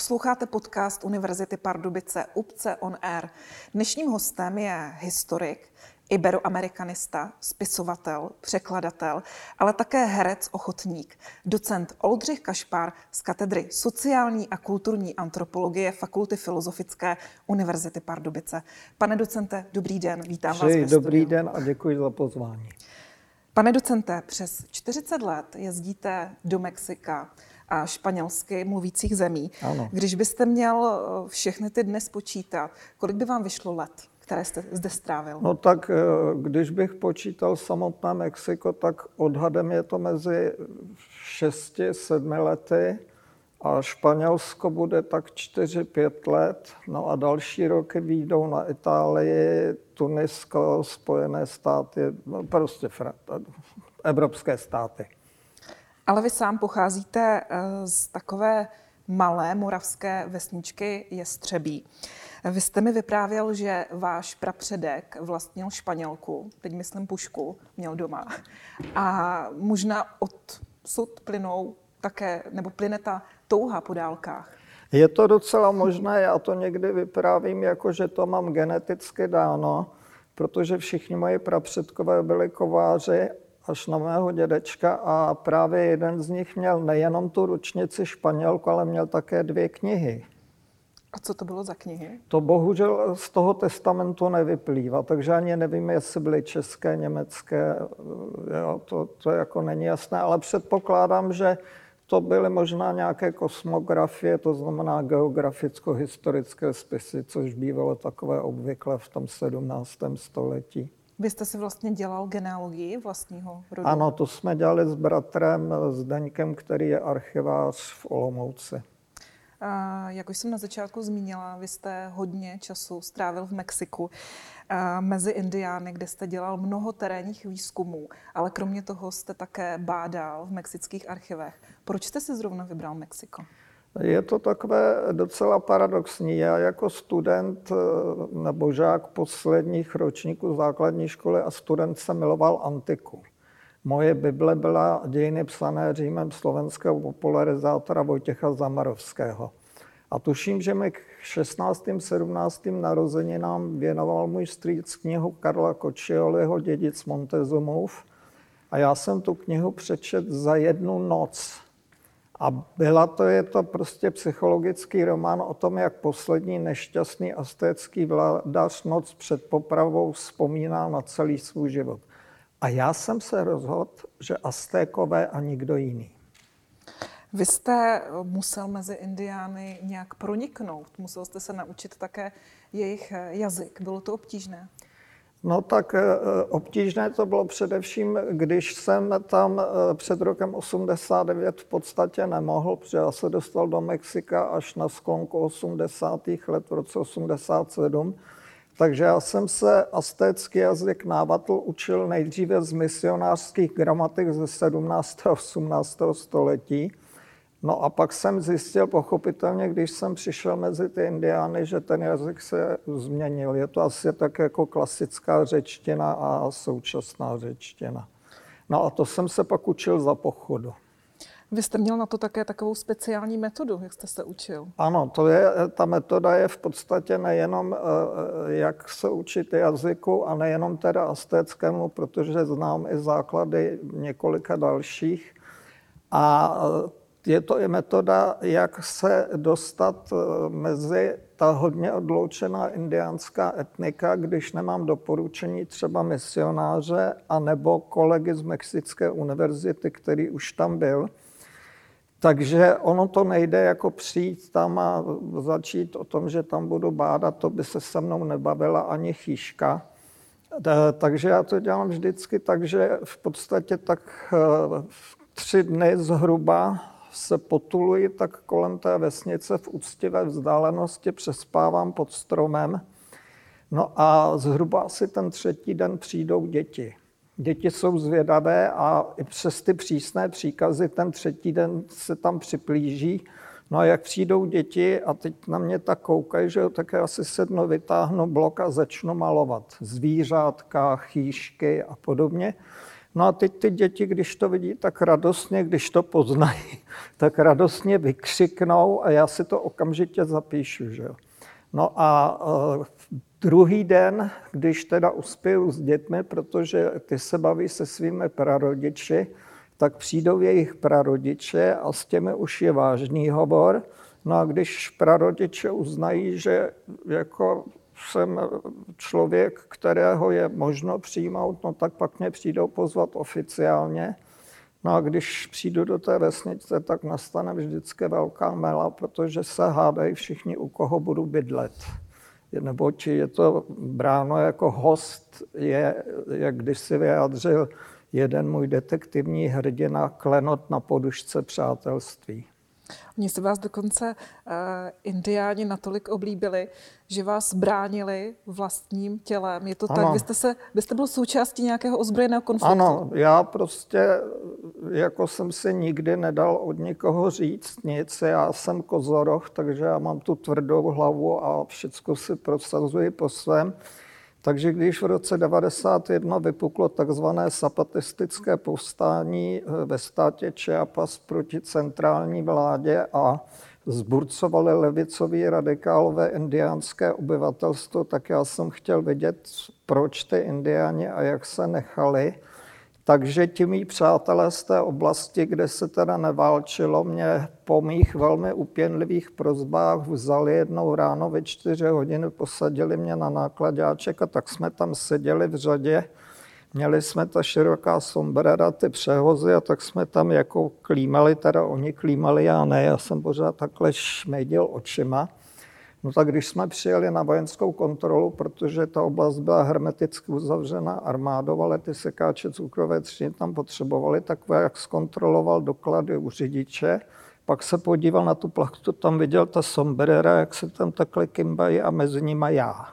Posloucháte podcast Univerzity Pardubice UPCE on Air. Dnešním hostem je historik, iberoamerikanista, spisovatel, překladatel, ale také herec, ochotník, docent Oldřich Kašpar z katedry sociální a kulturní antropologie Fakulty Filozofické Univerzity Pardubice. Pane docente, dobrý den, vítám Přeji, vás. Dobrý den a děkuji za pozvání. Pane docente, přes 40 let jezdíte do Mexika a španělsky mluvících zemí. Ano. Když byste měl eh, všechny ty dny spočítat, kolik by vám vyšlo let, které jste zde strávil? No tak, eh, když bych počítal samotné Mexiko, tak odhadem je to mezi 6-7 lety a Španělsko bude tak 4-5 let. No a další roky výjdou na Itálii, Tunisko, Spojené státy, no prostě evropské státy. Ale vy sám pocházíte eh, z takové malé moravské vesničky Jestřebí. Vy jste mi vyprávěl, že váš prapředek vlastnil Španělku, teď myslím pušku, měl doma. A možná od sud plynou také, nebo plyne ta touha po dálkách. Je to docela možné, já to někdy vyprávím jako, že to mám geneticky dáno, protože všichni moji prapředkové byli kováři až na mého dědečka a právě jeden z nich měl nejenom tu ručnici Španělku, ale měl také dvě knihy. A co to bylo za knihy? To bohužel z toho testamentu nevyplývá, takže ani nevím, jestli byly české, německé, jo, to, to jako není jasné, ale předpokládám, že to byly možná nějaké kosmografie, to znamená geograficko-historické spisy, což bývalo takové obvykle v tom 17. století. Vy jste si vlastně dělal genealogii vlastního rodu? Ano, to jsme dělali s bratrem Zdeňkem, který je archivář v Olomouci. A jak už jsem na začátku zmínila, vy jste hodně času strávil v Mexiku mezi Indiány, kde jste dělal mnoho terénních výzkumů, ale kromě toho jste také bádal v mexických archivech. Proč jste si zrovna vybral Mexiko? Je to takové docela paradoxní. Já jako student eh, nebo žák posledních ročníků základní školy a student jsem miloval antiku. Moje Bible byla dějiny psané Římem slovenského popularizátora Vojtěcha Zamarovského. A tuším, že mi k 16. 17. narozeninám věnoval můj strýc knihu Karla Kočioliho Dědic Montezumův. A já jsem tu knihu přečet za jednu noc. A byla to, je to prostě psychologický román o tom, jak poslední nešťastný astécký vládař noc před popravou vzpomíná na celý svůj život. A já jsem se rozhodl, že Aztékové a nikdo jiný. Vy jste musel mezi Indiány nějak proniknout. Musel jste se naučit také jejich jazyk. Bylo to obtížné? No tak eh, obtížné to bylo především, když jsem tam eh, před rokem 89 v podstatě nemohl, protože já se dostal do Mexika až na sklonku 80. let v roce 87. Takže já jsem se aztécký jazyk návatl učil nejdříve z misionářských gramatik ze 17. a 18. století. No a pak jsem zjistil pochopitelně, když jsem přišel mezi ty indiány, že ten jazyk se změnil. Je to asi tak jako klasická řečtina a současná řečtina. No a to jsem se pak učil za pochodu. Vy jste měl na to také takovou speciální metodu, jak jste se učil? Ano, to je, ta metoda je v podstatě nejenom, eh, jak se učit jazyku a nejenom teda astéckému, protože znám i základy několika dalších. A je to i metoda, jak se dostat eh, mezi ta hodně odloučená indiánská etnika, když nemám doporučení třeba misionáře a nebo kolegy z Mexické univerzity, který už tam byl. Takže ono to nejde jako přijít tam a začít o tom, že tam budu bádat, to by se se mnou nebavila ani chýška. Eh, takže já to dělám vždycky tak, že v podstatě tak eh, tři dny zhruba se potuluji tak kolem té vesnice v úctivé vzdálenosti, přespávám pod stromem. No a zhruba asi ten třetí den přijdou děti. Děti jsou zvědavé a i přes ty přísné příkazy ten třetí den se tam připlíží. No a jak přijdou děti a teď na mě tak koukají, že jo, tak já si sednu, vytáhnu blok a začnu malovat. Zvířátka, chýšky a podobně. No a teď ty děti, když to vidí, tak radostně, když to poznají, tak radostně vykřiknou a já si to okamžitě zapíšu. Že. No a uh, druhý den, když teda uspěju s dětmi, protože ty se baví se svými prarodiči, tak přijdou jejich prarodiče a s těmi už je vážný hovor. No a když prarodiče uznají, že jako jsem člověk, kterého je možno přijmout, no tak pak mě přijdou pozvat oficiálně. No a když přijdu do té vesnice, tak nastane vždycky velká mela, protože se hádají všichni, u koho budu bydlet. Neboť je to bráno jako host, je, jak když si vyjádřil jeden můj detektivní hrdina, klenot na podušce přátelství. Oni se vás dokonce uh, indiáni natolik oblíbili, že vás bránili vlastním tělem. Je to ano. tak? Vy jste, se, vy jste byl součástí nějakého ozbrojeného konfliktu? Ano, já prostě jako jsem si nikdy nedal od nikoho říct nic. Já jsem kozoroch, takže já mám tu tvrdou hlavu a všechno si prosazuji po svém. Takže když v roce 1991 vypuklo takzvané sapatistické povstání eh, ve státě Chiapas proti centrální vládě a zburcovali levicový radikálové indiánské obyvatelstvo, tak já jsem chtěl vidět, proč ty indiáni a jak se nechali takže ti mý přátelé z té oblasti, kde se teda neválčilo, mě po mých velmi upěnlivých prozbách vzali jednou ráno ve čtyři hodiny, posadili mě na nákladáček a tak jsme tam seděli v řadě. Měli jsme ta široká sombrera, ty přehozy a tak jsme tam jako klímali, teda oni klímali, já ne, já jsem pořád takhle šmejdil očima. No tak když jsme přijeli na vojenskou kontrolu, protože ta oblast byla hermeticky uzavřena armádou, ale ty sekáče cukrové třiny tam potřebovali, tak jak zkontroloval doklady u řidiče, pak se podíval na tu plachtu, tam viděl ta sombrera, jak se tam takhle kimbají a mezi nimi já.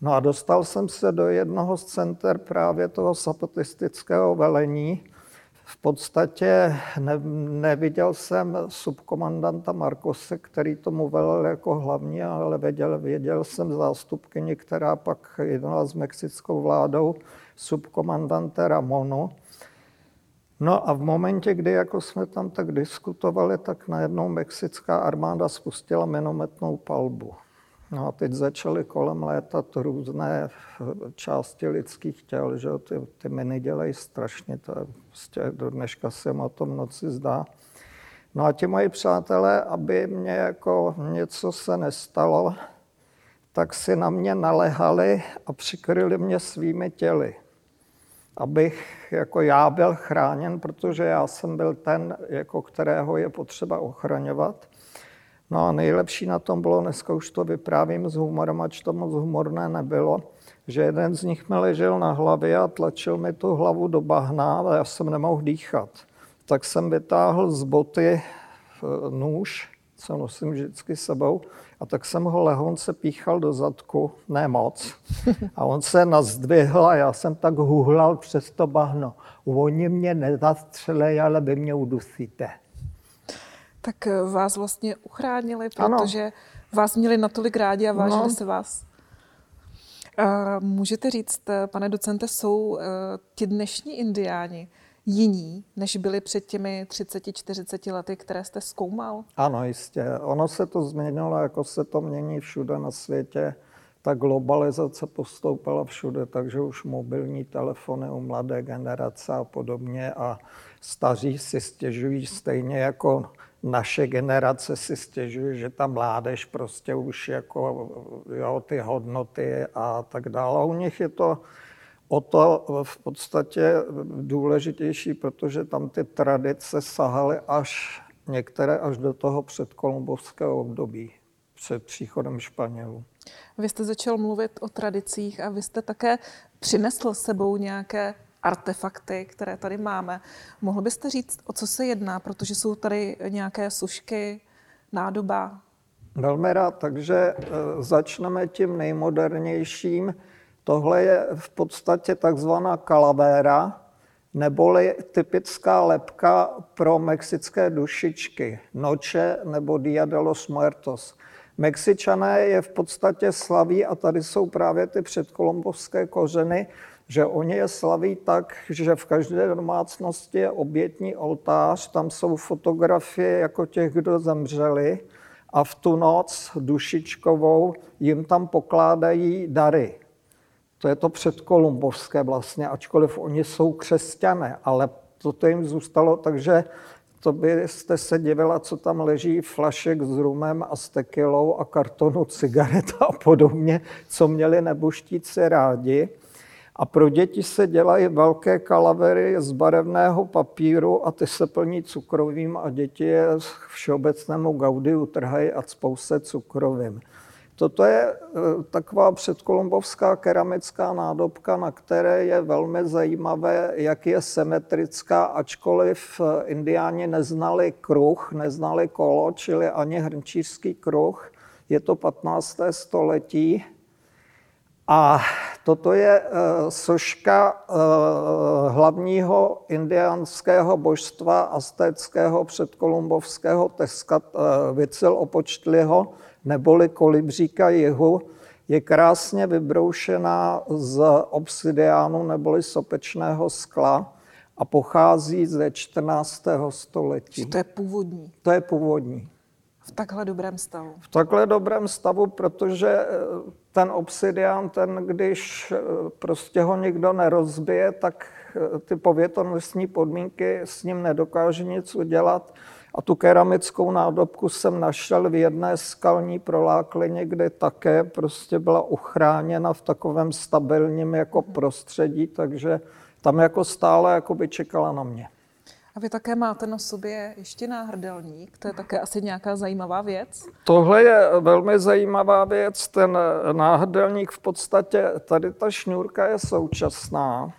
No a dostal jsem se do jednoho z center právě toho sapatistického velení, v podstatě ne, neviděl jsem subkomandanta Markose, který tomu velel jako hlavní, ale věděl, věděl jsem zástupkyni, která pak jednala s mexickou vládou, subkomandante Ramonu. No a v momentě, kdy jako jsme tam tak diskutovali, tak najednou mexická armáda spustila minometnou palbu. No a teď začaly kolem létat různé části lidských těl, že ty, ty miny dělají strašně, to je prostě do dneška se o tom noci zdá. No a ti moji přátelé, aby mě jako něco se nestalo, tak si na mě nalehali a přikryli mě svými těly. Abych jako já byl chráněn, protože já jsem byl ten, jako kterého je potřeba ochraňovat. No a nejlepší na tom bylo, dneska už to vyprávím s humorem, ač to moc humorné nebylo, že jeden z nich mi ležel na hlavě a tlačil mi tu hlavu do bahna a já jsem nemohl dýchat. Tak jsem vytáhl z boty eh, nůž, co nosím vždycky sebou, a tak jsem ho lehonce píchal do zadku, ne moc. A on se nazdvihl a já jsem tak huhlal přes to bahno. Oni mě nezastřelej, ale vy mě udusíte tak eh, vás vlastně uchránili, protože ano. vás měli natolik rádi a vážili no. se vás. Můžete říct, eh, pane docente, jsou eh, ti dnešní indiáni jiní, než byli před těmi 30-40 lety, které jste zkoumal? Ano, jistě. Ono se to změnilo, jako se to mění všude na světě. Ta globalizace postoupila všude, takže už mobilní telefony u mladé generace a podobně a staří si stěžují stejně jako naše generace si stěžuje, že ta mládež prostě už jako jo, ty hodnoty a tak dále. U nich je to o to v podstatě důležitější, protože tam ty tradice sahaly až některé až do toho předkolumbovského období, před příchodem Španělů. Vy jste začal mluvit o tradicích a vy jste také přinesl sebou nějaké artefakty, které tady máme. Mohl byste říct, o co se jedná, protože jsou tady nějaké sušky, nádoba? Velmi rád, takže e, začneme tím nejmodernějším. Tohle je v podstatě takzvaná kalavéra, neboli typická lepka pro mexické dušičky, noče nebo Dia de los Muertos. Mexičané je v podstatě slaví a tady jsou právě ty předkolombovské kořeny, že oni je slaví tak, že v každé domácnosti je obětní oltář, tam jsou fotografie jako těch, kdo zemřeli a v tu noc dušičkovou jim tam pokládají dary. To je to předkolumbovské vlastně, ačkoliv oni jsou křesťané, ale toto jim zůstalo, takže to byste se divila, co tam leží flašek s rumem a s tekilou a kartonu cigaret a podobně, co měli nebuštíci rádi. A pro děti se dělají velké kalavery z barevného papíru a ty se plní cukrovým a děti je všeobecnému gaudiu trhají a cpou se cukrovým. Toto je eh, taková předkolumbovská keramická nádobka, na které je velmi zajímavé, jak je symetrická, ačkoliv eh, indiáni neznali kruh, neznali kolo, čili ani hrnčířský kruh. Je to 15. století. A toto je eh, soška hlavního indiánského božstva aztéckého předkolumbovského Teskat Vicil Opočtliho, neboli kolibříka jihu, je krásně vybroušená z obsidiánu neboli sopečného skla a pochází ze 14. století. To je původní. To je původní. V takhle dobrém stavu. V takhle dobrém stavu, protože eh, ten obsidián, ten, když eh, prostě ho nikdo nerozbije, tak eh, ty povětrnostní podmínky s ním nedokáže nic udělat. A tu keramickou nádobku jsem našel v jedné skalní proláklině, kde také prostě byla uchráněna v takovém stabilním jako prostředí, takže tam jako stále jako by čekala na mě. A vy také máte na sobě ještě náhrdelník, to je také asi nějaká zajímavá věc? Tohle je velmi zajímavá věc, ten náhrdelník v podstatě, tady ta šňůrka je současná,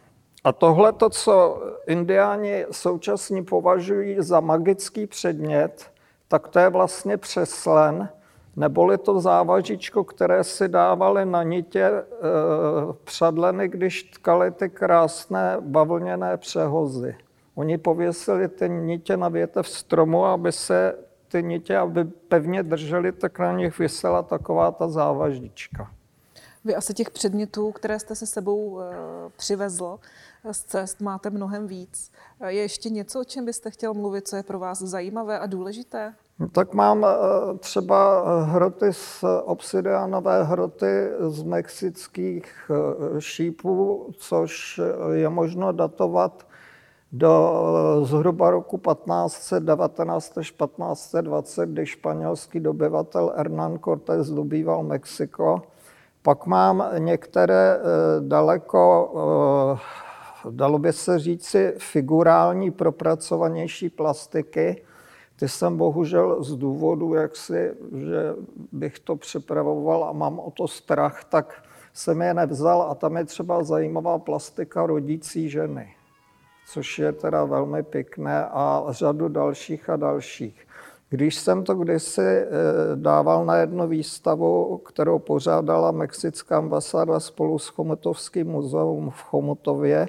a tohle, to, co indiáni současně považují za magický předmět, tak to je vlastně přeslen, neboli to závažičko, které si dávali na nitě e, předleny, když tkali ty krásné bavlněné přehozy. Oni pověsili ty nitě na větev stromu, aby se ty nitě, aby pevně drželi, tak na nich vysela taková ta závažička. Vy asi těch předmětů, které jste se sebou e, přivezl, z cest máte mnohem víc. Je ještě něco, o čem byste chtěl mluvit, co je pro vás zajímavé a důležité? No, tak mám eh, třeba hroty z obsidianové hroty z mexických eh, šípů, což je možno datovat do eh, zhruba roku 1519 až 1520, kdy španělský dobyvatel Hernán Cortés dobýval Mexiko. Pak mám některé daleko dalo by se říci, figurální propracovanější plastiky. Ty jsem bohužel z důvodu, jak si, že bych to připravoval a mám o to strach, tak jsem je nevzal a tam je třeba zajímavá plastika rodící ženy, což je teda velmi pěkné a řadu dalších a dalších. Když jsem to kdysi eh, dával na jednu výstavu, kterou pořádala Mexická ambasáda spolu s Chomutovským muzeum v Chomutově,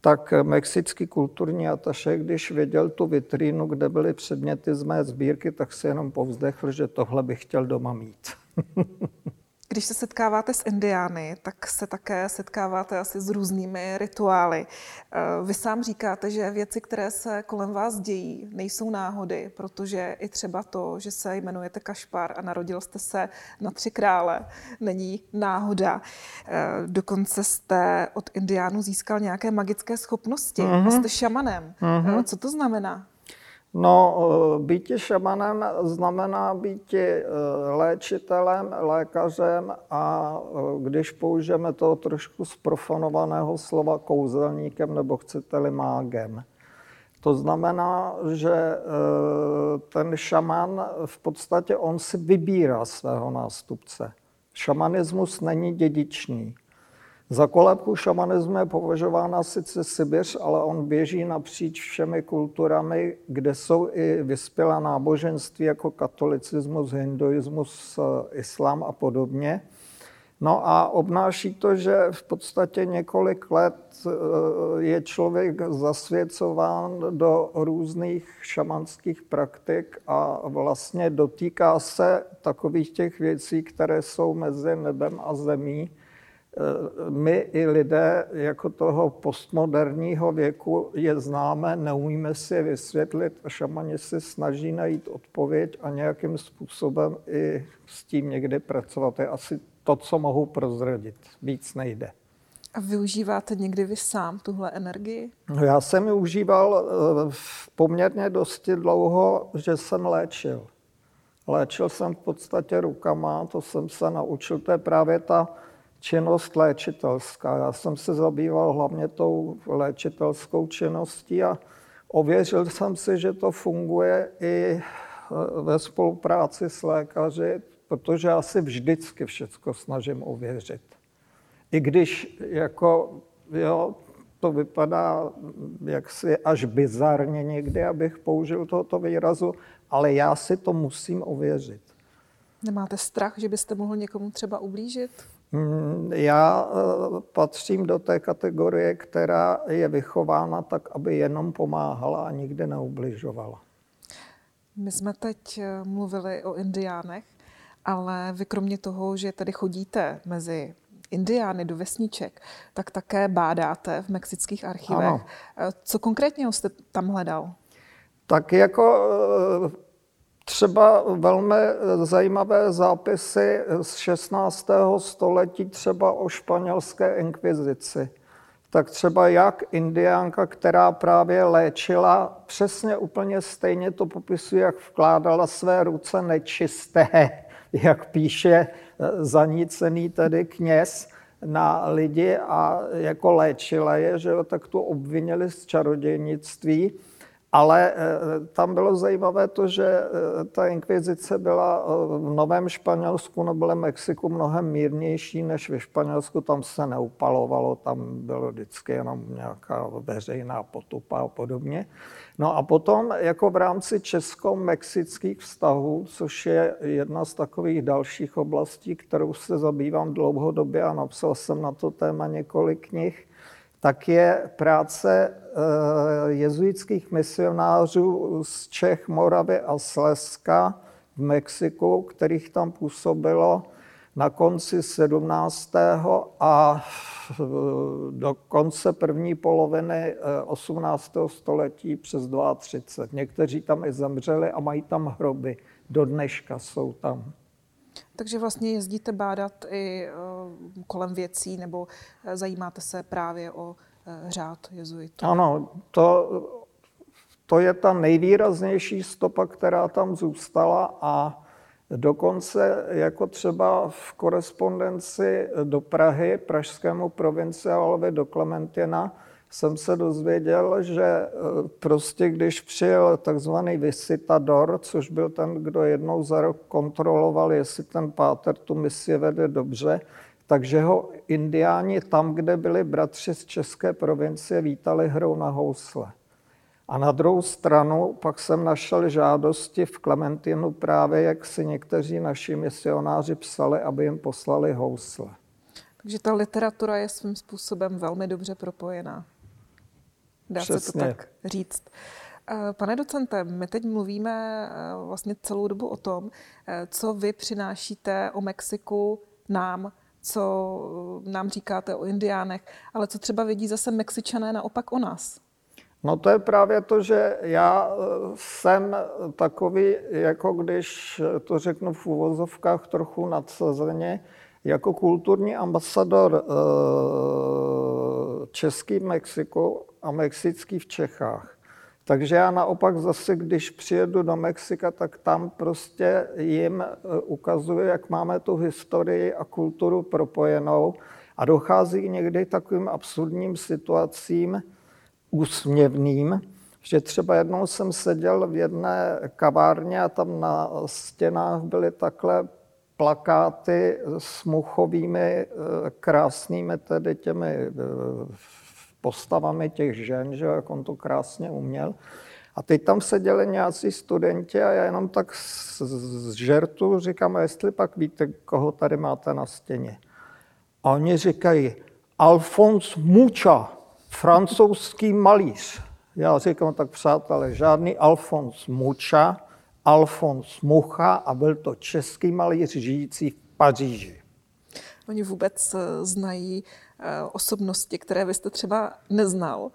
tak mexický kulturní ataše, když viděl tu vitrínu, kde byly předměty z mé sbírky, tak si jenom povzdechl, že tohle bych chtěl doma mít. Když se setkáváte s indiány, tak se také setkáváte asi s různými rituály. Eh, vy sám říkáte, že věci, které se kolem vás dějí, nejsou náhody, protože i třeba to, že se jmenujete Kašpar a narodil jste se na tři krále, není náhoda. Eh, dokonce jste od indiánů získal nějaké magické schopnosti uh-huh. a mhm. jste šamanem. Uh-huh. Co to znamená? No, eh, být šamanem znamená být eh, léčitelem, lékařem a eh, když použijeme toho trošku zprofanovaného slova kouzelníkem nebo chcete-li mágem. To znamená, že ten šaman v podstatě on si vybírá svého nástupce. Šamanismus není dědičný. Za kolebku šamanismu je považována sice Sibiř, ale on běží napříč všemi kulturami, kde jsou i vyspělá náboženství jako katolicismus, hinduismus, islám a podobně. No a obnáší to, že v podstatě několik let eh, je člověk zasvěcován do různých šamanských praktik a vlastně dotýká se takových těch věcí, které jsou mezi nebem a zemí my i lidé jako toho postmoderního věku je známe, neumíme si je vysvětlit a šamani se snaží najít odpověď a nějakým způsobem i s tím někdy pracovat. To je asi to, co mohu prozradit. Víc nejde. A využíváte někdy vy sám tuhle energii? No, já jsem ji užíval eh, poměrně dosti dlouho, že jsem léčil. Léčil jsem v podstatě rukama, to jsem se naučil, to je právě ta činnost léčitelská. Já jsem se zabýval hlavně tou léčitelskou činností a ověřil jsem si, že to funguje i eh, ve spolupráci s lékaři, protože já si vždycky všechno snažím ověřit. I když jako, jo, to vypadá jaksi až bizarně někdy, abych použil tohoto výrazu, ale já si to musím ověřit. Nemáte strach, že byste mohl někomu třeba ublížit? Mm, já eh, patřím do té kategorie, která je vychována tak, aby jenom pomáhala a nikdy neubližovala. My jsme teď eh, mluvili o indiánech, ale vy kromě toho, že tady chodíte mezi indiány do vesniček, tak také bádáte v mexických archivech. Ano. Eh, co konkrétně jste tam hledal? Tak jako třeba velmi zajímavé zápisy z 16. století třeba o španělské inkvizici. Tak třeba jak indiánka, která právě léčila, přesně úplně stejně to popisuje, jak vkládala své ruce nečisté, jak píše zanícený tedy kněz na lidi a jako léčila je, že tak tu obvinili z čarodějnictví ale eh, tam bylo zajímavé to, že eh, ta inkvizice byla eh, v Novém Španělsku nebo Mexiku mnohem mírnější než ve Španělsku. Tam se neupalovalo, tam bylo vždycky jenom nějaká veřejná potupa a podobně. No a potom jako v rámci česko-mexických vztahů, což je jedna z takových dalších oblastí, kterou se zabývám dlouhodobě a napsal jsem na to téma několik knih, tak je práce eh, jezuitských misionářů z Čech, Moravy a Slezska v Mexiku, kterých tam působilo na konci 17. a eh, do konce první poloviny 18. Eh, století přes 32. Někteří tam i zemřeli a mají tam hroby. Do dneška jsou tam. Takže vlastně jezdíte bádat i eh, kolem věcí nebo eh, zajímáte se právě o eh, řád jezuitů? Ano, to, to je ta nejvýraznější stopa, která tam zůstala a dokonce jako třeba v korespondenci do Prahy, pražskému provinciálovi do Klementina, jsem se dozvěděl, že e, prostě když přijel takzvaný visitador, což byl ten, kdo jednou za rok kontroloval, jestli ten páter tu misi vede dobře, takže ho indiáni tam, kde byli bratři z české provincie, vítali hrou na housle. A na druhou stranu pak jsem našel žádosti v Klementinu právě, jak si někteří naši misionáři psali, aby jim poslali housle. Takže ta literatura je svým způsobem velmi dobře propojená. Dá Přesně. se to tak říct. Eh, pane docente, my teď mluvíme eh, vlastně celou dobu o tom, eh, co vy přinášíte o Mexiku nám, co nám říkáte o indiánech, ale co třeba vidí zase Mexičané naopak o nás. No to je právě to, že já jsem takový, jako když to řeknu v úvozovkách trochu nadsazeně, jako kulturní ambasador český v Mexiku a mexický v Čechách. Takže já naopak zase, když přijedu do Mexika, tak tam prostě jim e, ukazuju, jak máme tu historii a kulturu propojenou a dochází někdy takovým absurdním situacím, úsměvným, že třeba jednou jsem seděl v jedné kavárně a tam na stěnách byly takhle plakáty s muchovými e, krásnými tedy těmi e, postavami těch žen, že jak on to krásně uměl. A teď tam seděli nějací studenti a já jenom tak z žertu říkám, jestli pak víte, koho tady máte na stěně. A oni říkají, Alphonse Mucha, francouzský malíř. Já říkám, tak přátelé, žádný Alphonse Mucha, Alphonse Mucha a byl to český malíř žijící v Paříži. Oni vůbec znají osobnosti, které vy jste třeba neznal.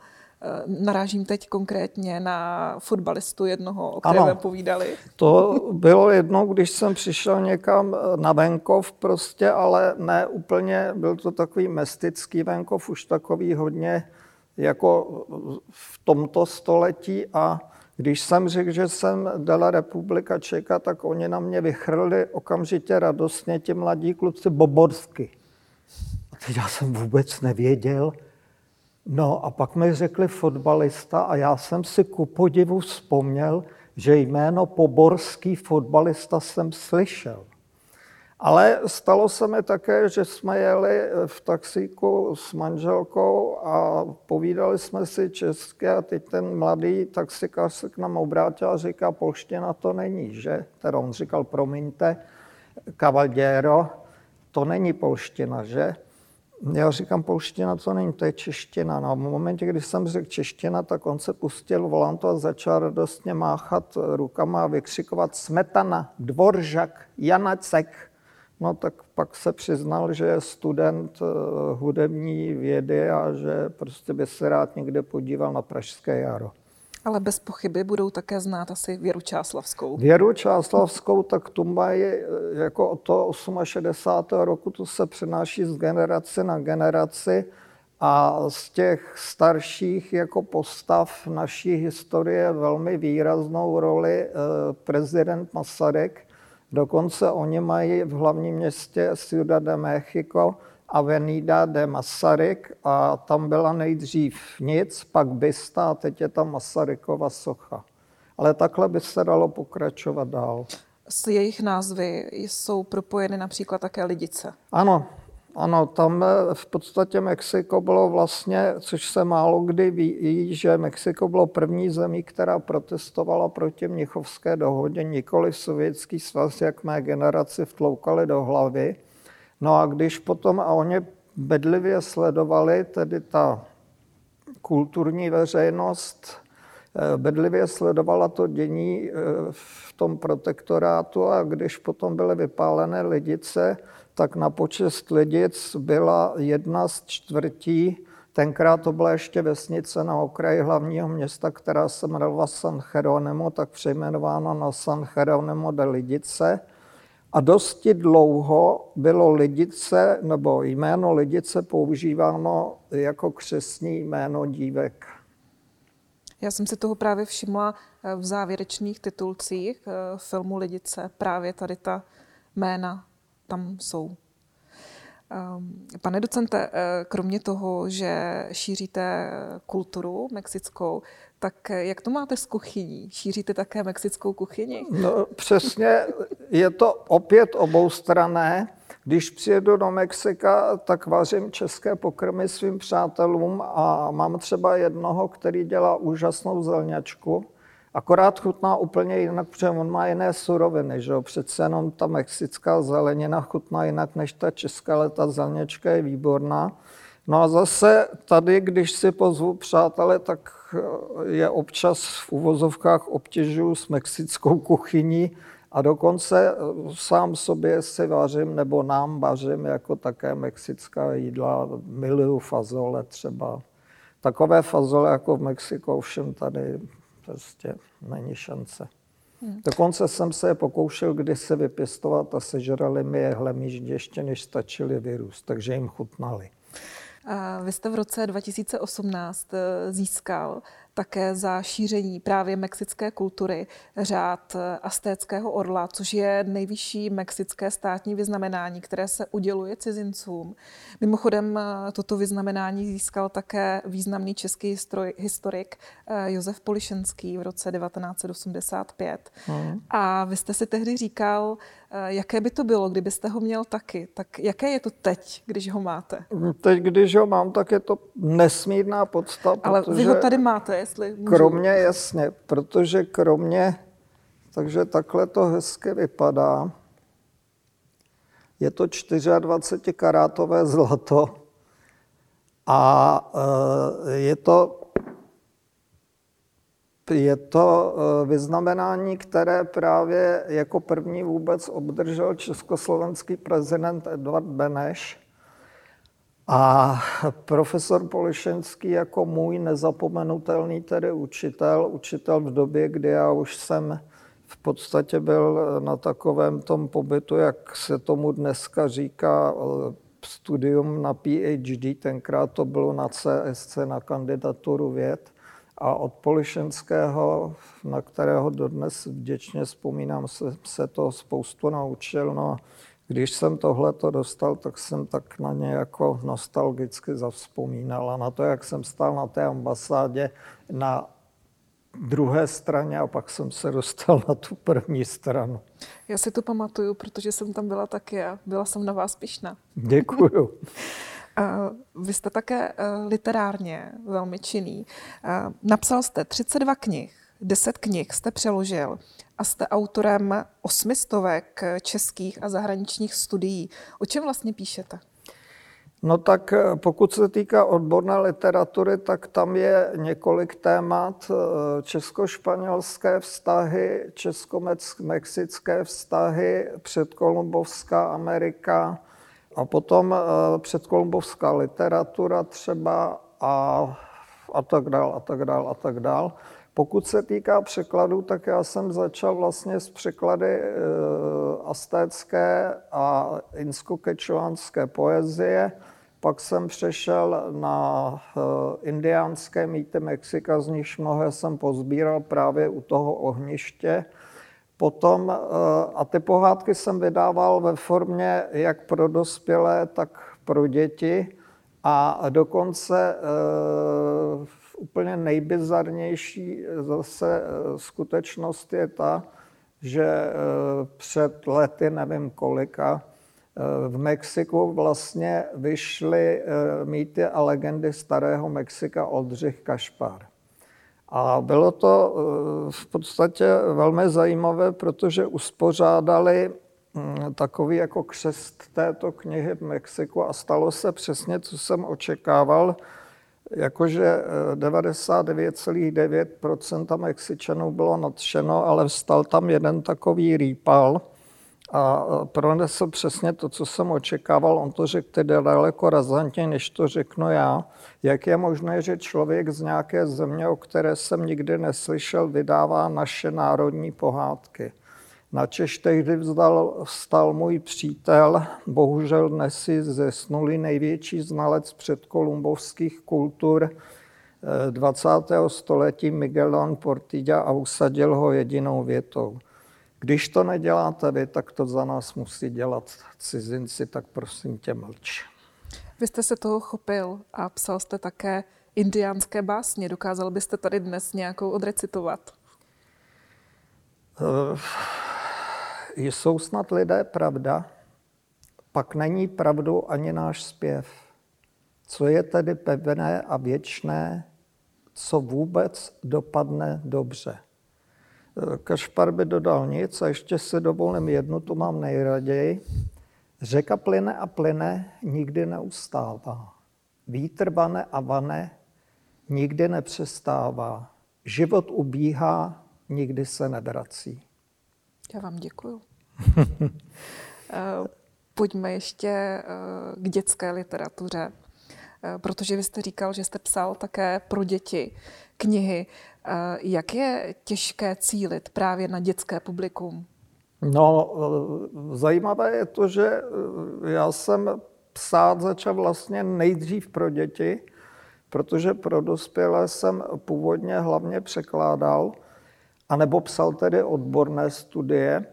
Narážím teď konkrétně na fotbalistu jednoho, o kterém ano, povídali. To bylo jedno, když jsem přišel někam na venkov prostě, ale ne úplně, byl to takový mestický venkov, už takový hodně jako v tomto století a když jsem řekl, že jsem dala republika Čeka, tak oni na mě vychrli okamžitě radostně ti mladí kluci boborsky. A teď já jsem vůbec nevěděl. No a pak mi řekli fotbalista a já jsem si ku podivu vzpomněl, že jméno poborský fotbalista jsem slyšel. Ale stalo se mi také, že jsme jeli v taxíku s manželkou a povídali jsme si česky a teď ten mladý taxikář se k nám obrátil a říká, polština to není, že? Teda on říkal, promiňte, cavaliero, to není polština, že? Já říkám, polština to není, to je čeština. No a v momentě, kdy jsem řekl čeština, tak on se pustil volantu a začal radostně máchat rukama a vykřikovat smetana, dvoržak, janacek. No tak pak se přiznal, že je student eh, hudební vědy a že prostě by se rád někde podíval na Pražské jaro. Ale bez pochyby budou také znát asi Věru Čáslavskou. Věru Čáslavskou, tak tu mají eh, jako od toho 68. roku, to se přenáší z generace na generaci a z těch starších jako postav naší historie velmi výraznou roli eh, prezident Masaryk, Dokonce oni mají v hlavním městě Ciudad de México Avenida de Masaryk a tam byla nejdřív nic, pak bysta a teď je tam Masarykova socha. Ale takhle by se dalo pokračovat dál. S jejich názvy jsou propojeny například také lidice. Ano, ano, tam eh, v podstatě Mexiko bylo vlastně, což se málo kdy ví, že Mexiko bylo první zemí, která protestovala proti Mnichovské dohodě, nikoli sovětský svaz, jak mé generaci vtloukali do hlavy. No a když potom, a oni bedlivě sledovali, tedy ta kulturní veřejnost, bedlivě sledovala to dění eh, v tom protektorátu a když potom byly vypálené lidice, tak na počest lidic byla jedna z čtvrtí. Tenkrát to byla ještě vesnice na okraji hlavního města, která se jmenovala San Jeronimo, tak přejmenována na San Jeronimo de Lidice. A dosti dlouho bylo Lidice, nebo jméno Lidice používáno jako křesní jméno dívek. Já jsem si toho právě všimla eh, v závěrečných titulcích eh, filmu Lidice, právě tady ta jména tam jsou. Ehm, pane docente, eh, kromě toho, že šíříte kulturu mexickou, tak jak to máte s kuchyní? Šíříte také mexickou kuchyni? No, přesně, je to opět oboustrané. Když přijedu do Mexika, tak vařím české pokrmy svým přátelům a mám třeba jednoho, který dělá úžasnou zelňačku Akorát chutná úplně jinak, protože on má jiné suroviny, že jo? Přece jenom ta mexická zelenina chutná jinak než ta česká, ale ta zelněčka je výborná. No a zase tady, když si pozvu přátelé, tak je občas v uvozovkách obtěžuju s mexickou kuchyní a dokonce sám sobě si vařím, nebo nám vařím jako také mexická jídla, miluju fazole třeba. Takové fazole jako v Mexiku všem tady prostě není šance. Hmm. Dokonce jsem se je pokoušel kdysi vypěstovat a sežrali mi je hlemíždě ještě než stačili vyrůst, takže jim chutnali. Vy jste v roce 2018 eh, získal také za šíření právě mexické kultury řád Astéckého orla, což je nejvyšší mexické státní vyznamenání, které se uděluje cizincům. Mimochodem toto vyznamenání získal také významný český historik eh, Josef Polišenský v roce 1985. Hmm. A vy jste si tehdy říkal, eh, jaké by to bylo, kdybyste ho měl taky. Tak jaké je to teď, když ho máte? Teď, když ho mám, tak je to nesmírná podsta. Ale protože... vy ho tady máte, jestli můžu. Kromě, jasně, protože kromě, takže takhle to hezky vypadá. Je to 24 karátové zlato a eh, je to je to eh, vyznamenání, které právě jako první vůbec obdržel československý prezident Edvard Beneš A profesor Polišenský jako můj nezapomenutelný tedy učitel, učitel v době, kdy já už jsem v podstatě byl na takovém tom pobytu, jak se tomu dneska říká, studium na PhD, tenkrát to bylo na CSC, na kandidaturu věd. A od Polišenského, na kterého dodnes vděčně vzpomínám, se, se to spoustu naučil. No když jsem tohle to dostal, tak jsem tak na ně jako nostalgicky zavzpomínal. A na to, jak jsem stál na té ambasádě na druhé straně a pak jsem se dostal na tu první stranu. Já si to pamatuju, protože jsem tam byla taky a byla jsem na vás pišná. Děkuju. Vy jste také eh, literárně velmi činný. Napsal jste 32 knih, 10 knih jste přeložil a jste autorem osmistovek českých a zahraničních studií. O čem vlastně píšete? No tak eh, pokud se týká odborné literatury, tak tam je několik témat. Eh, česko-španělské vztahy, česko-mexické vztahy, předkolumbovská Amerika a potom eh, předkolumbovská literatura třeba a, a tak dál, a tak dál, a tak dál. Pokud se týká překladů, tak já jsem začal vlastně s překlady e, astécké a inskokečuánské poezie. Pak jsem přešel na e, indiánské mýty Mexika, z nichž mnohé jsem pozbíral právě u toho ohniště. Potom, e, a ty pohádky jsem vydával ve formě jak pro dospělé, tak pro děti. A dokonce úplně nejbizarnější zase eh, skutečnost je ta, že eh, před lety, nevím kolika, eh, v Mexiku vlastně vyšly mýty a legendy starého Mexika Oldřich Kašpar. A bylo to v podstatě velmi zajímavé, protože uspořádali hm, takový jako křest této knihy v Mexiku a stalo se přesně, co jsem očekával, jakože 99,9% eh, Mexičanů bylo nadšeno, ale vstal tam jeden takový rýpal a eh, pronesl přesně to, co jsem očekával. On to řekl tedy daleko razantně, než to řeknu já. Jak je možné, že člověk z nějaké země, o které jsem nikdy neslyšel, vydává naše národní pohádky? Na Češ tehdy vzdal, vstal můj přítel, bohužel dnes si zesnulý největší znalec předkolumbovských kultur 20. Eh, století Miguelón Portilla a usadil ho jedinou větou. Když to neděláte vy, tak to za nás musí dělat cizinci, tak prosím tě mlč. Vy jste se toho chopil a psal jste také indiánské básně. Dokázal byste tady dnes nějakou odrecitovat? Uh jsou snad lidé pravda, pak není pravdou ani náš zpěv. Co je tedy pevné a věčné, co vůbec dopadne dobře. Kašpar by dodal nic a ještě si dovolím jednu, tu mám nejraději. Řeka plyne a plyne, nikdy neustává. Vítr vane a vane, nikdy nepřestává. Život ubíhá, nikdy se nevrací. Já vám děkuju. Eh, pojďme ještě eh, k dětské literatuře, eh, protože vy jste říkal, že jste psal také pro děti knihy. Jak je těžké cílit právě na dětské publikum? No, zajímavé je to, že já jsem psát začal vlastně nejdřív pro děti, protože pro dospělé jsem původně hlavně překládal, anebo psal tedy odborné studie.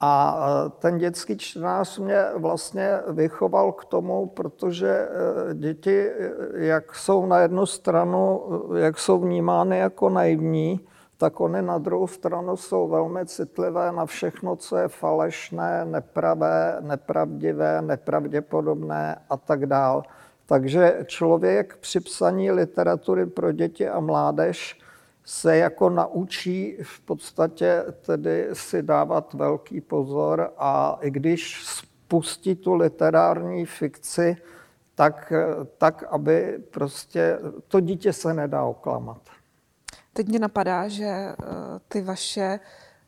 A ten dětský čtenář mě vlastně vychoval k tomu, protože e, děti, e, jak jsou na jednu stranu, e, jak jsou vnímány jako naivní, tak oni na druhou stranu jsou velmi citlivé na všechno, co je falešné, nepravé, nepravdivé, nepravděpodobné a tak dál. Takže člověk při psaní literatury pro děti a mládež se jako naučí v podstatě tedy si dávat velký pozor a i když spustí tu literární fikci, tak, tak aby prostě to dítě se nedá oklamat. Teď mě napadá, že eh, ty vaše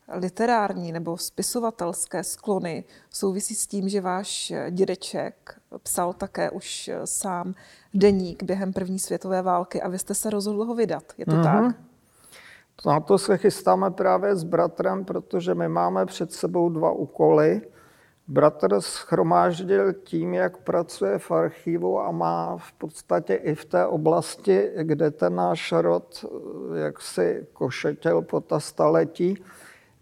literární nebo spisovatelské sklony souvisí s tím, že váš dědeček psal také už sám deník během první světové války a vy jste se rozhodl ho vydat. Je to mm-hmm. tak? Na to se chystáme právě s bratrem, protože my máme před sebou dva úkoly. Bratr schromáždil tím, jak pracuje v archivu a má v podstatě i v té oblasti, kde ten náš rod jaksi košetěl po ta staletí,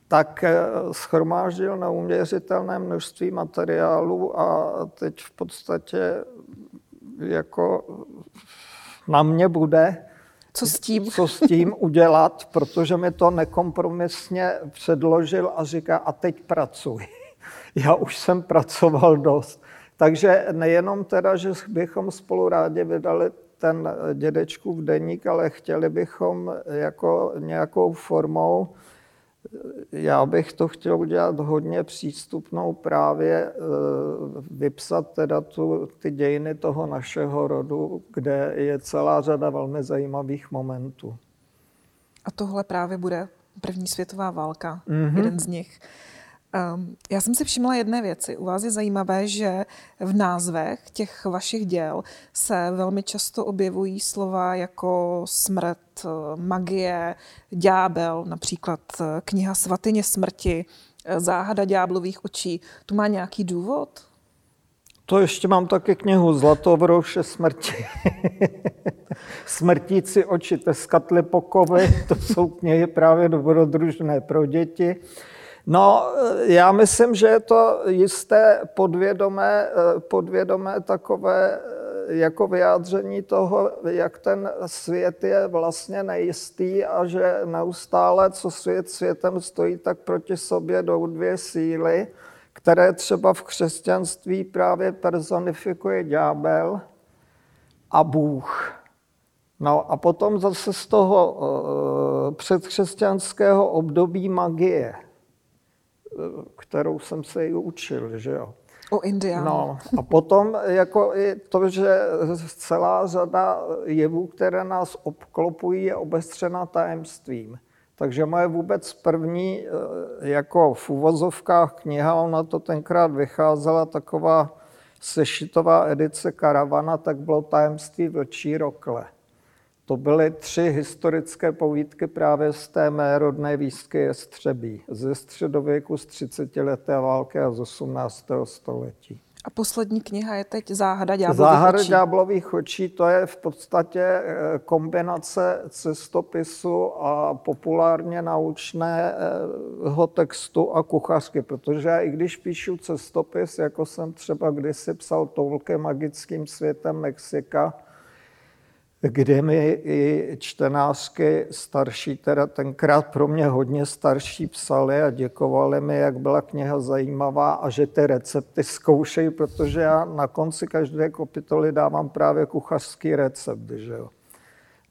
tak eh, schromáždil neuměřitelné množství materiálů a teď v podstatě jako na mě bude, co s tím? Co s tím udělat, protože mi to nekompromisně předložil a říká, a teď pracuj. Já už jsem pracoval dost. Takže nejenom teda, že bychom spolu rádi vydali ten dědečku v deník, ale chtěli bychom jako nějakou formou já bych to chtěl udělat hodně přístupnou právě eh, vypsat teda tu, ty dějiny toho našeho rodu, kde je celá řada velmi zajímavých momentů. A tohle právě bude první světová válka, mm-hmm. jeden z nich. Um, já jsem si všimla jedné věci. U vás je zajímavé, že v názvech těch vašich děl se velmi často objevují slova jako smrt, magie, ďábel, například eh, kniha Svatyně smrti, eh, záhada ďáblových očí. To má nějaký důvod? To ještě mám taky knihu Zlatovrouše smrti. Smrtíci oči teskatli pokovy, to jsou knihy právě dobrodružné pro děti. No, já myslím, že je to jisté podvědomé, podvědomé takové jako vyjádření toho, jak ten svět je vlastně nejistý a že neustále, co svět světem stojí, tak proti sobě jdou dvě síly, které třeba v křesťanství právě personifikuje ďábel a Bůh. No a potom zase z toho uh, předkřesťanského období magie kterou jsem se i učil, že jo. O Indiánu. No, a potom jako i to, že celá řada jevů, které nás obklopují, je obestřena tajemstvím. Takže moje vůbec první eh, jako v uvozovkách kniha, ona to tenkrát vycházela taková sešitová edice Karavana, tak bylo tajemství vlčí rokle. To byly tři historické povídky právě z té mé rodné výzky Jestřebí. Ze středověku, z 30. leté války a z 18. století. A poslední kniha je teď Záhada ďáblových Záhada očí. ďáblových očí, to je v podstatě eh, kombinace cestopisu a populárně naučného textu a kuchařky, protože i když píšu cestopis, jako jsem třeba kdysi psal Toulke magickým světem Mexika, kde mi i čtenářky starší, teda tenkrát pro mě hodně starší, psali a děkovali mi, jak byla kniha zajímavá a že ty recepty zkoušejí, protože já na konci každé kapitoly dávám právě kuchařský recept. Že jo.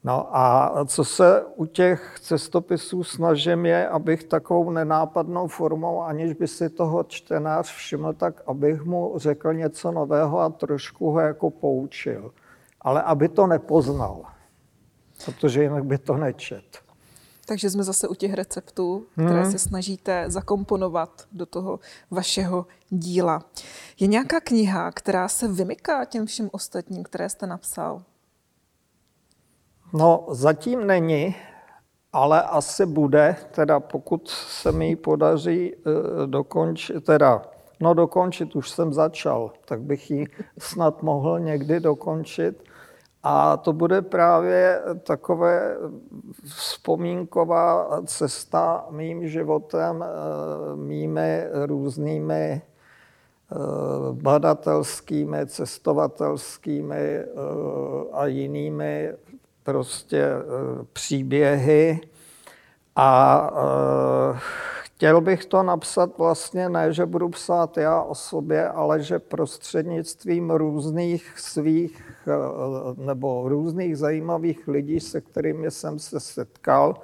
No a co se u těch cestopisů snažím je, abych takovou nenápadnou formou, aniž by si toho čtenář všiml, tak abych mu řekl něco nového a trošku ho jako poučil ale aby to nepoznal, protože jinak by to nečet. Takže jsme zase u těch receptů, které hmm. se snažíte zakomponovat do toho vašeho díla. Je nějaká kniha, která se vymyká těm všem ostatním, které jste napsal? No, zatím není, ale asi bude, teda pokud se mi podaří uh, dokončit, teda no dokončit, už jsem začal, tak bych ji snad mohl někdy dokončit. A to bude právě takové vzpomínková cesta mým životem, eh, mými různými eh, badatelskými, cestovatelskými eh, a jinými prostě příběhy. A chtěl bych to napsat vlastně ne, že budu psát já o sobě, ale že prostřednictvím různých svých Eh, nebo různých zajímavých lidí, se kterými jsem se setkal,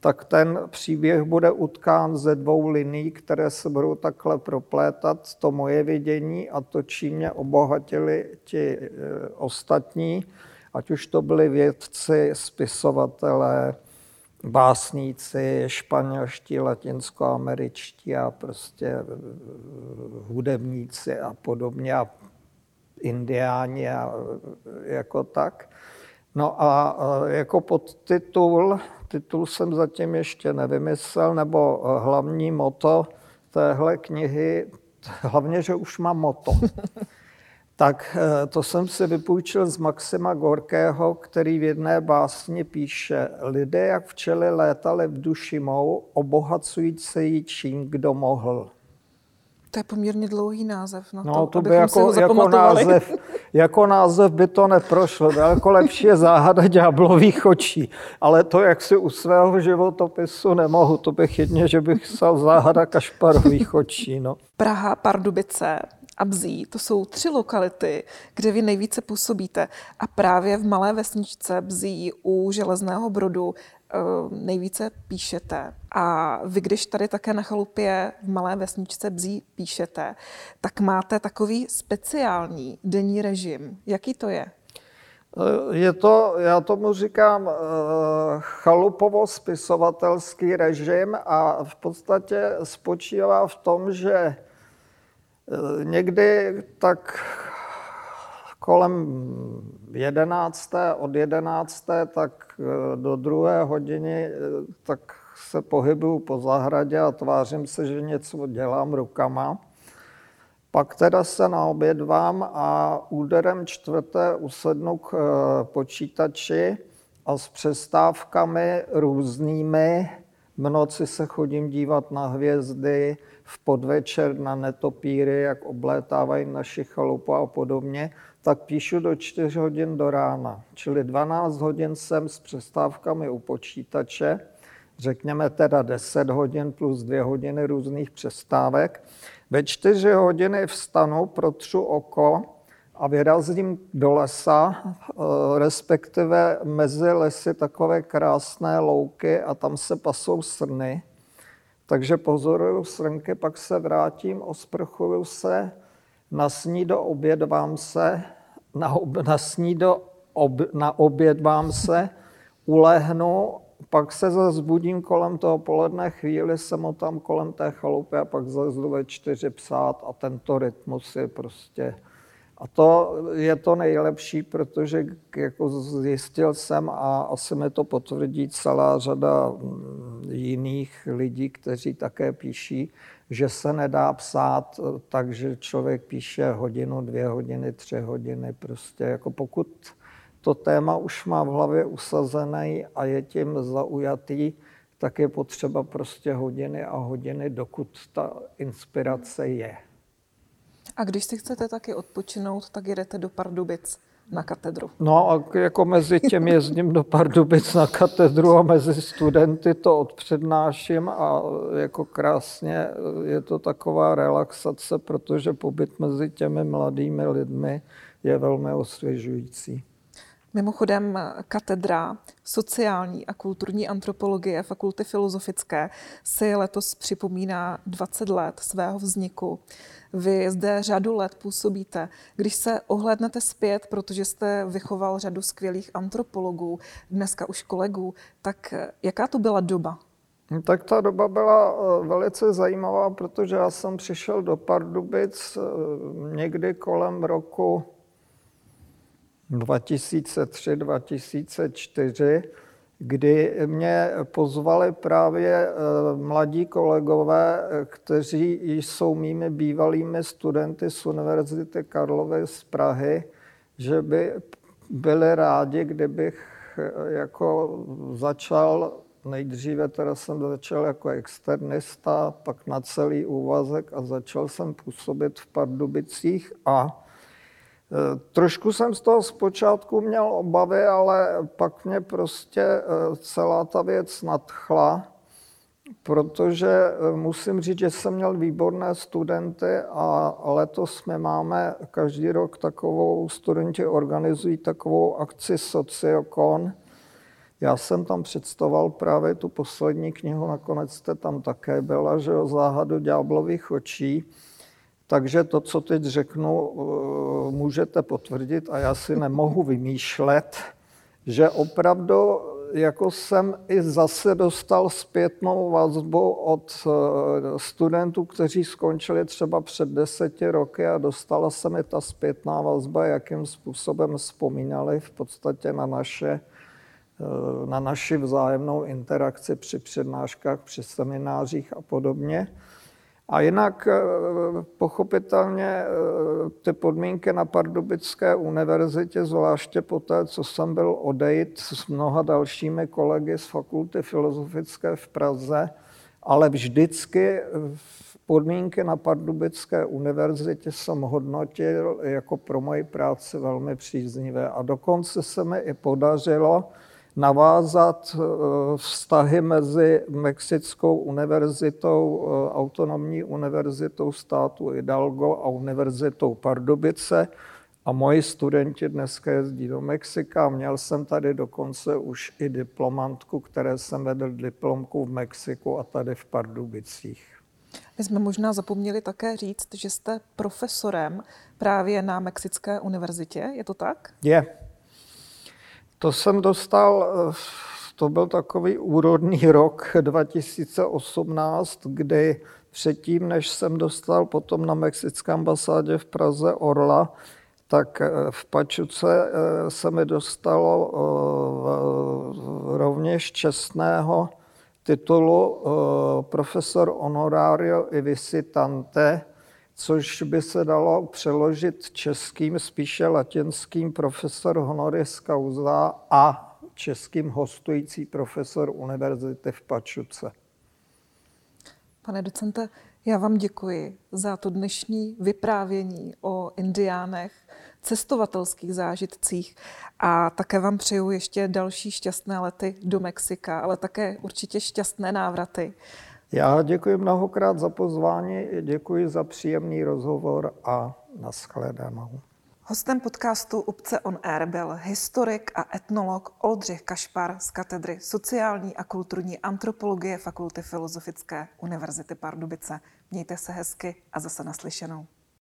tak ten příběh bude utkán ze dvou liní, které se budou takhle proplétat. To moje vidění a to, čím mě obohatili ti eh, ostatní, ať už to byli vědci, spisovatelé, básníci, španělští, latinskoameričtí a prostě eh, hudebníci a podobně a indiáni a eh, jako tak. No a jako podtitul, titul jsem zatím ještě nevymyslel, nebo hlavní moto téhle knihy, hlavně, že už mám moto. tak eh, to jsem si vypůjčil z Maxima Gorkého, který v jedné básni píše Lidé jak včely létali v duši mou, obohacující se jí čím, kdo mohl. To je poměrně dlouhý název na no, to, to by jako, jako, název, jako název by to neprošlo. Daleko lepší je záhada ďáblových očí. Ale to, jak si u svého životopisu nemohu, to bych jedně, že bych psal záhada kašparových očí. No. Praha, Pardubice, a Bzí, to jsou tři lokality, kde vy nejvíce působíte. A právě v malé vesničce Bzí u Železného Brodu eh, nejvíce píšete. A vy, když tady také na chalupě v malé vesničce Bzí píšete, tak máte takový speciální denní režim. Jaký to je? Eh, je to, já tomu říkám, eh, chalupovo-spisovatelský režim a v podstatě spočívá v tom, že někdy tak kolem jedenácté, od jedenácté, tak eh, do druhé hodiny, eh, tak se pohybuju po zahradě a tvářím se, že něco dělám rukama. Pak teda se naobědvám a úderem čtvrté usednu k počítači a s přestávkami různými. V noci se chodím dívat na hvězdy, v podvečer na netopíry, jak oblétávají naši chalupu a podobně, tak píšu do 4 hodin do rána. Čili 12 hodin jsem s přestávkami u počítače, řekněme teda 10 hodin plus 2 hodiny různých přestávek. Ve 4 hodiny vstanu, protřu oko a vyrazím do lesa, eh, respektive mezi lesy takové krásné louky a tam se pasou srny. Takže pozoruju srnky, pak se vrátím, osprchuju se, na snído obědvám se, na, ob, na snído ob, na obědvám se, ulehnu, pak se zase budím kolem toho poledne, chvíli se tam kolem té chalupy a pak zase ve čtyři psát a tento rytmus je prostě a to je to nejlepší, protože jako zjistil jsem a asi mi to potvrdí celá řada mm, jiných lidí, kteří také píší, že se nedá psát tak, že člověk píše hodinu, dvě hodiny, tři hodiny. Prostě jako pokud to téma už má v hlavě usazené a je tím zaujatý, tak je potřeba prostě hodiny a hodiny, dokud ta inspirace je. A když si chcete taky odpočinout, tak jedete do Pardubic na katedru. No a jako mezi těm jezdím do Pardubic na katedru a mezi studenty to odpřednáším a jako krásně je to taková relaxace, protože pobyt mezi těmi mladými lidmi je velmi osvěžující. Mimochodem, katedra sociální a kulturní antropologie Fakulty filozofické si letos připomíná 20 let svého vzniku. Vy zde řadu let působíte. Když se ohlédnete zpět, protože jste vychoval řadu skvělých antropologů, dneska už kolegů, tak jaká to byla doba? No, tak ta doba byla eh, velice zajímavá, protože já jsem přišel do Pardubic eh, někdy kolem roku 2003-2004, kdy mě pozvali právě eh, mladí kolegové, kteří jsou mými bývalými studenty z Univerzity Karlovy z Prahy, že by byli rádi, kdybych eh, jako začal, nejdříve teda jsem začal jako externista, pak na celý úvazek a začal jsem působit v Pardubicích a Eh, trošku jsem z toho zpočátku měl obavy, ale pak mě prostě eh, celá ta věc nadchla, protože eh, musím říct, že jsem měl výborné studenty a letos my máme každý rok takovou, studenti organizují takovou akci Sociokon. Já jsem tam představoval právě tu poslední knihu, nakonec jste tam také byla, že o záhadu ďáblových očí. Takže to, co teď řeknu, můžete potvrdit a já si nemohu vymýšlet, že opravdu jako jsem i zase dostal zpětnou vazbu od eh, studentů, kteří skončili třeba před deseti roky a dostala se mi ta zpětná vazba, jakým způsobem vzpomínali v podstatě na naše eh, na naši vzájemnou interakci při přednáškách, při seminářích a podobně. A jinak eh, pochopitelně eh, ty podmínky na Pardubické univerzitě, zvláště po té, co jsem byl odejít s mnoha dalšími kolegy z Fakulty filozofické v Praze, ale vždycky podmínky na Pardubické univerzitě jsem hodnotil jako pro moji práci velmi příznivé. A dokonce se mi i podařilo, navázat eh, vztahy mezi Mexickou univerzitou, eh, autonomní univerzitou státu Hidalgo a univerzitou Pardubice. A moji studenti dneska jezdí do Mexika. Měl jsem tady dokonce už i diplomantku, které jsem vedl diplomku v Mexiku a tady v Pardubicích. My jsme možná zapomněli také říct, že jste profesorem právě na Mexické univerzitě, je to tak? Je. To jsem dostal, eh, to byl takový úrodný rok 2018, kdy předtím, než jsem dostal potom na Mexické ambasádě v Praze Orla, tak eh, v Pačuce eh, se mi dostalo rovněž čestného titulu profesor honorario i visitante, což by se dalo přeložit českým, spíše latinským profesor honoris causa a českým hostující profesor univerzity v Pačuce. Pane docente, já vám děkuji za to dnešní vyprávění o indiánech, cestovatelských zážitcích a také vám přeju ještě další šťastné lety do Mexika, ale také určitě šťastné návraty. Já děkuji mnohokrát za pozvání, děkuji za příjemný rozhovor a nashledanou. Hostem podcastu Upce on Air byl historik a etnolog Oldřich Kašpar z katedry sociální a kulturní antropologie Fakulty Filozofické Univerzity Pardubice. Mějte se hezky a zase naslyšenou.